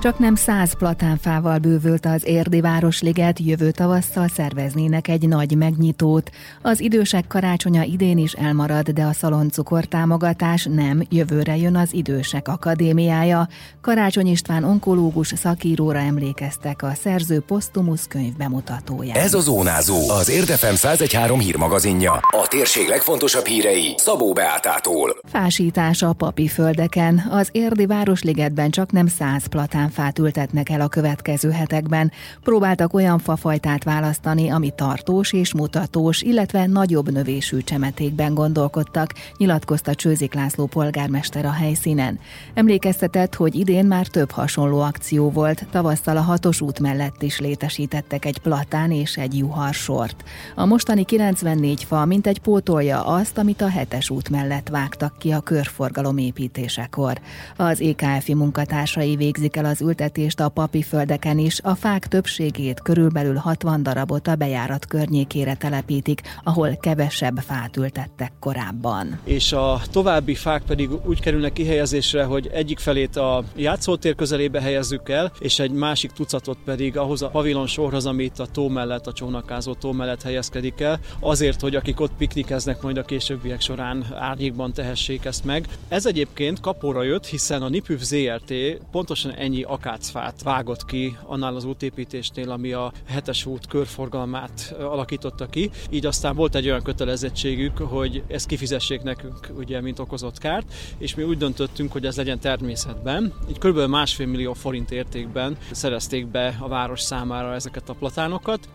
Csak nem száz platánfával bővült az Érdi Városliget, jövő tavasszal szerveznének egy nagy megnyitót. Az idősek karácsonya idén is elmarad, de a szaloncukor támogatás nem, jövőre jön az Idősek Akadémiája. Karácsony István onkológus szakíróra emlékeztek a szerző posztumusz könyv bemutatóján. Ez a Zónázó, az Érdefem 113 hírmagazinja. A térség legfontosabb hírei Szabó Beátától. Fásítás a papi földeken. Az Érdi Városligetben csak nem száz platán fát ültetnek el a következő hetekben. Próbáltak olyan fafajtát választani, ami tartós és mutatós, illetve nagyobb növésű csemetékben gondolkodtak, nyilatkozta Csőzik László polgármester a helyszínen. Emlékeztetett, hogy idén már több hasonló akció volt, tavasszal a hatos út mellett is létesítettek egy platán és egy juharsort. A mostani 94 fa mint egy pótolja azt, amit a hetes út mellett vágtak ki a körforgalom építésekor. Az EKF-i munkatársai végzik el az az ültetést a papi földeken is, a fák többségét körülbelül 60 darabot a bejárat környékére telepítik, ahol kevesebb fát ültettek korábban. És a további fák pedig úgy kerülnek kihelyezésre, hogy egyik felét a játszótér közelébe helyezzük el, és egy másik tucatot pedig ahhoz a pavilon sorhoz, ami itt a tó mellett, a csónakázó tó mellett helyezkedik el, azért, hogy akik ott piknikeznek majd a későbbiek során árnyékban tehessék ezt meg. Ez egyébként kapóra jött, hiszen a Nipüv ZRT pontosan ennyi akácfát vágott ki annál az útépítésnél, ami a hetes út körforgalmát alakította ki. Így aztán volt egy olyan kötelezettségük, hogy ezt kifizessék nekünk, ugye, mint okozott kárt, és mi úgy döntöttünk, hogy ez legyen természetben. Így kb. másfél millió forint értékben szerezték be a város számára ezeket a platánokat.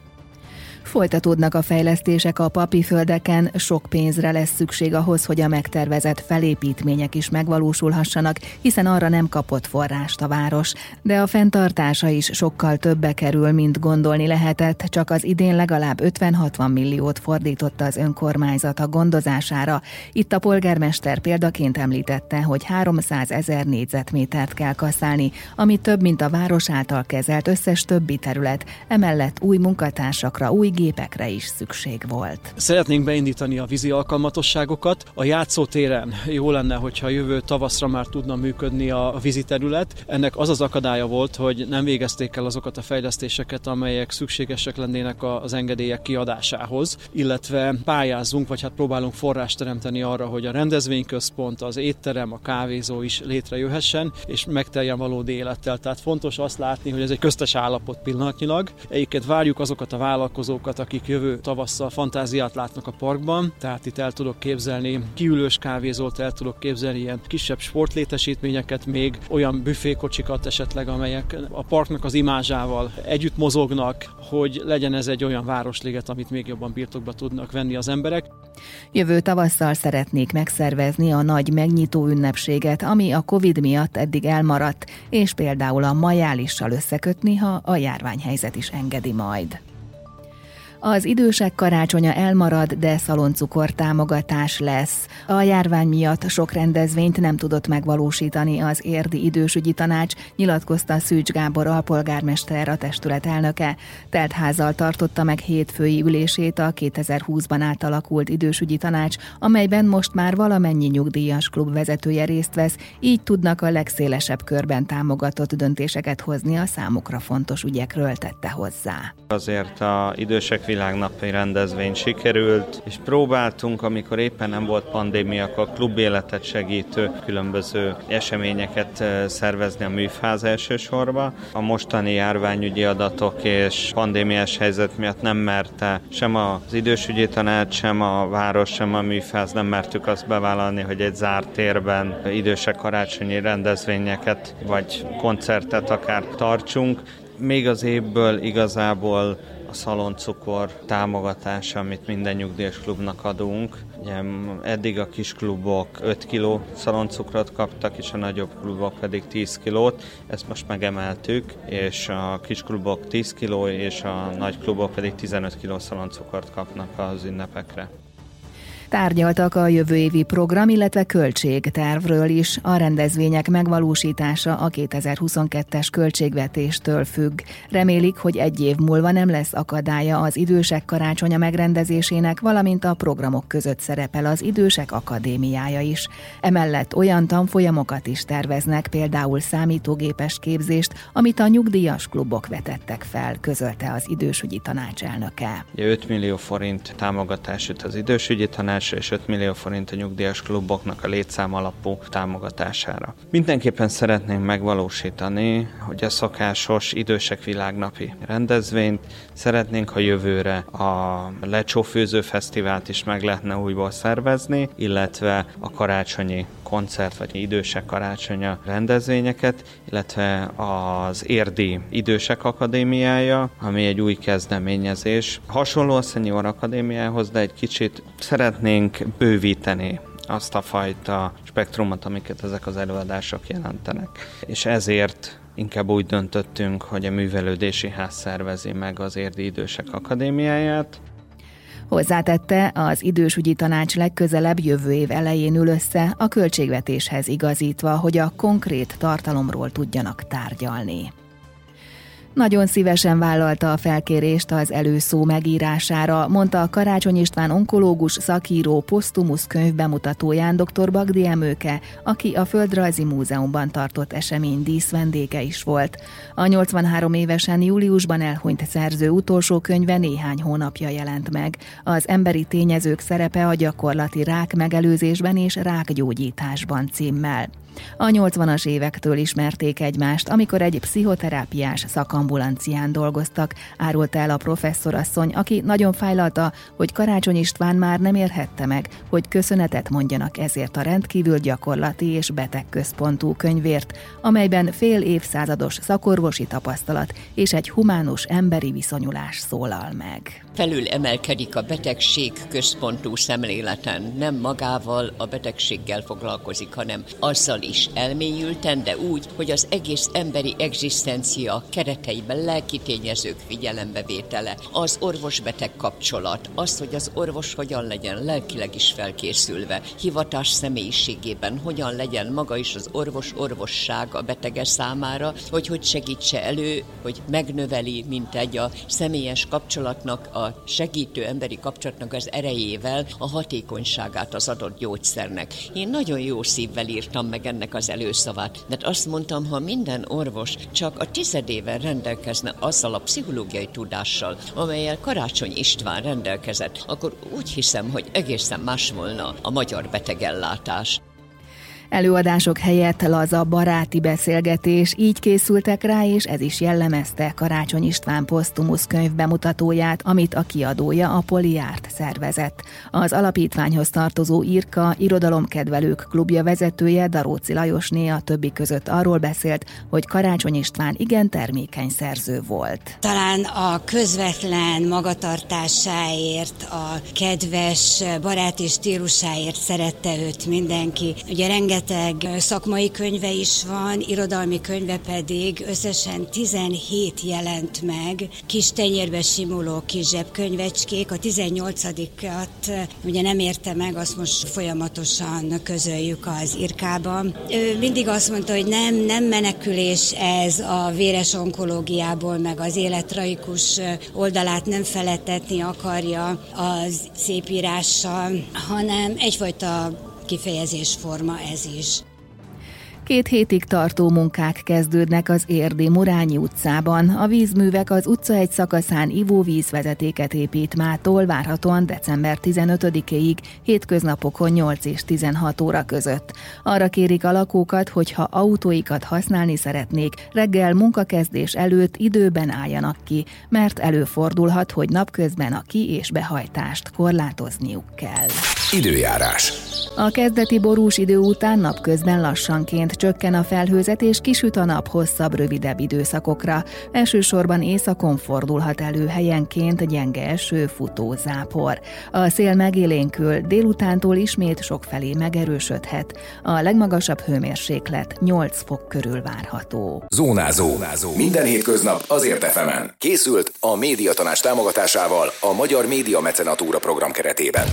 Folytatódnak a fejlesztések a papiföldeken, sok pénzre lesz szükség ahhoz, hogy a megtervezett felépítmények is megvalósulhassanak, hiszen arra nem kapott forrást a város. De a fenntartása is sokkal többe kerül, mint gondolni lehetett, csak az idén legalább 50-60 milliót fordította az önkormányzat a gondozására. Itt a polgármester példaként említette, hogy 300 ezer négyzetmétert kell kaszálni, ami több, mint a város által kezelt összes többi terület. Emellett új munkatársakra, új gépekre is szükség volt. Szeretnénk beindítani a vízi alkalmatosságokat. A játszótéren jó lenne, hogyha jövő tavaszra már tudna működni a vízi terület. Ennek az az akadálya volt, hogy nem végezték el azokat a fejlesztéseket, amelyek szükségesek lennének az engedélyek kiadásához, illetve pályázunk, vagy hát próbálunk forrást teremteni arra, hogy a rendezvényközpont, az étterem, a kávézó is létrejöhessen, és megteljen valódi élettel. Tehát fontos azt látni, hogy ez egy köztes állapot pillanatnyilag. Egyébként várjuk azokat a vállalkozókat, azokat, akik jövő tavasszal fantáziát látnak a parkban, tehát itt el tudok képzelni kiülős kávézót, el tudok képzelni ilyen kisebb sportlétesítményeket, még olyan büfékocsikat esetleg, amelyek a parknak az imázsával együtt mozognak, hogy legyen ez egy olyan városliget, amit még jobban birtokba tudnak venni az emberek. Jövő tavasszal szeretnék megszervezni a nagy megnyitó ünnepséget, ami a Covid miatt eddig elmaradt, és például a majálissal összekötni, ha a járványhelyzet is engedi majd. Az idősek karácsonya elmarad, de szaloncukor támogatás lesz. A járvány miatt sok rendezvényt nem tudott megvalósítani az érdi idősügyi tanács, nyilatkozta Szűcs Gábor alpolgármester, a testület elnöke. Teltházal tartotta meg hétfői ülését a 2020-ban átalakult idősügyi tanács, amelyben most már valamennyi nyugdíjas klub vezetője részt vesz, így tudnak a legszélesebb körben támogatott döntéseket hozni a számukra fontos ügyekről, tette hozzá. Azért a idősek világnapi rendezvény sikerült, és próbáltunk, amikor éppen nem volt pandémia, a klub életet segítő különböző eseményeket szervezni a műfáz elsősorban. A mostani járványügyi adatok és pandémiás helyzet miatt nem merte sem az idősügyi tanács, sem a város, sem a műfáz nem mertük azt bevállalni, hogy egy zárt térben idősek karácsonyi rendezvényeket vagy koncertet akár tartsunk. Még az évből igazából a szaloncukor támogatása, amit minden nyugdíjas klubnak adunk. Ugye, eddig a kis klubok 5 kg szaloncukrot kaptak, és a nagyobb klubok pedig 10 kilót. Ezt most megemeltük, és a kis klubok 10 kg, és a nagy klubok pedig 15 kg szaloncukort kapnak az ünnepekre. Tárgyaltak a jövő évi program, illetve költségtervről is. A rendezvények megvalósítása a 2022-es költségvetéstől függ. Remélik, hogy egy év múlva nem lesz akadálya az idősek karácsonya megrendezésének, valamint a programok között szerepel az idősek akadémiája is. Emellett olyan tanfolyamokat is terveznek, például számítógépes képzést, amit a nyugdíjas klubok vetettek fel, közölte az idősügyi tanács elnöke. 5 millió forint támogatás jut az idősügyi tanácsra, és 5 millió forint a nyugdíjas kluboknak a létszám alapú támogatására. Mindenképpen szeretnénk megvalósítani, hogy a szokásos idősek világnapi rendezvényt szeretnénk, ha jövőre a Lecsófőző Fesztivált is meg lehetne újból szervezni, illetve a karácsonyi koncert vagy idősek karácsonya rendezvényeket, illetve az Érdi Idősek Akadémiája, ami egy új kezdeményezés. Hasonló a Senior Akadémiához, de egy kicsit szeretnénk bővíteni azt a fajta spektrumot, amiket ezek az előadások jelentenek. És ezért inkább úgy döntöttünk, hogy a művelődési ház szervezi meg az Érdi Idősek Akadémiáját, Hozzátette, az idősügyi tanács legközelebb jövő év elején ül össze a költségvetéshez igazítva, hogy a konkrét tartalomról tudjanak tárgyalni. Nagyon szívesen vállalta a felkérést az előszó megírására, mondta a Karácsony István onkológus szakíró posztumusz könyv bemutatóján dr. Bagdi Emőke, aki a Földrajzi Múzeumban tartott esemény díszvendége is volt. A 83 évesen júliusban elhunyt szerző utolsó könyve néhány hónapja jelent meg. Az emberi tényezők szerepe a gyakorlati rák megelőzésben és rákgyógyításban címmel. A 80-as évektől ismerték egymást, amikor egy pszichoterápiás szakambulancián dolgoztak, árulta el a professzorasszony, aki nagyon fájlalta, hogy Karácsony István már nem érhette meg, hogy köszönetet mondjanak ezért a rendkívül gyakorlati és betegközpontú könyvért, amelyben fél évszázados szakorvosi tapasztalat és egy humánus emberi viszonyulás szólal meg. Felül emelkedik a betegség központú szemléleten, nem magával a betegséggel foglalkozik, hanem azzal is elmélyülten, de úgy, hogy az egész emberi egzisztencia kereteiben lelki tényezők figyelembevétele, az orvos-beteg kapcsolat, az, hogy az orvos hogyan legyen lelkileg is felkészülve, hivatás személyiségében, hogyan legyen maga is az orvos-orvosság a betege számára, hogy hogy segítse elő, hogy megnöveli, mint egy a személyes kapcsolatnak, a segítő emberi kapcsolatnak az erejével a hatékonyságát az adott gyógyszernek. Én nagyon jó szívvel írtam meg ennek az előszavát. Mert azt mondtam, ha minden orvos csak a tizedével rendelkezne azzal a pszichológiai tudással, amelyel Karácsony István rendelkezett, akkor úgy hiszem, hogy egészen más volna a magyar betegellátás. Előadások helyett laza baráti beszélgetés, így készültek rá, és ez is jellemezte Karácsony István posztumusz könyv bemutatóját, amit a kiadója a Poliárt szervezett. Az alapítványhoz tartozó Irka irodalomkedvelők klubja vezetője Daróci Lajosné a többi között arról beszélt, hogy Karácsony István igen termékeny szerző volt. Talán a közvetlen magatartásáért, a kedves baráti stílusáért szerette őt mindenki. Ugye rengeteg rengeteg szakmai könyve is van, irodalmi könyve pedig összesen 17 jelent meg, kis tenyérbe simuló kis zsebkönyvecskék, a 18-at ugye nem érte meg, azt most folyamatosan közöljük az irkában. Ő mindig azt mondta, hogy nem, nem menekülés ez a véres onkológiából, meg az életraikus oldalát nem felettetni akarja az szépírással, hanem egyfajta kifejezésforma ez is. Két hétig tartó munkák kezdődnek az Érdi Murányi utcában. A vízművek az utca egy szakaszán ivóvízvezetéket épít mától várhatóan december 15-ig, hétköznapokon 8 és 16 óra között. Arra kérik a lakókat, hogy ha autóikat használni szeretnék, reggel munkakezdés előtt időben álljanak ki, mert előfordulhat, hogy napközben a ki- és behajtást korlátozniuk kell. Időjárás. A kezdeti borús idő után napközben lassanként csökken a felhőzet és kisüt a nap hosszabb, rövidebb időszakokra. Elsősorban északon fordulhat elő helyenként gyenge eső, futó zápor. A szél megélénkül, délutántól ismét sokfelé megerősödhet. A legmagasabb hőmérséklet 8 fok körül várható. Zónázó. Zónázó. Minden hétköznap azért efemen. Készült a médiatanás támogatásával a Magyar Média Mecenatúra program keretében.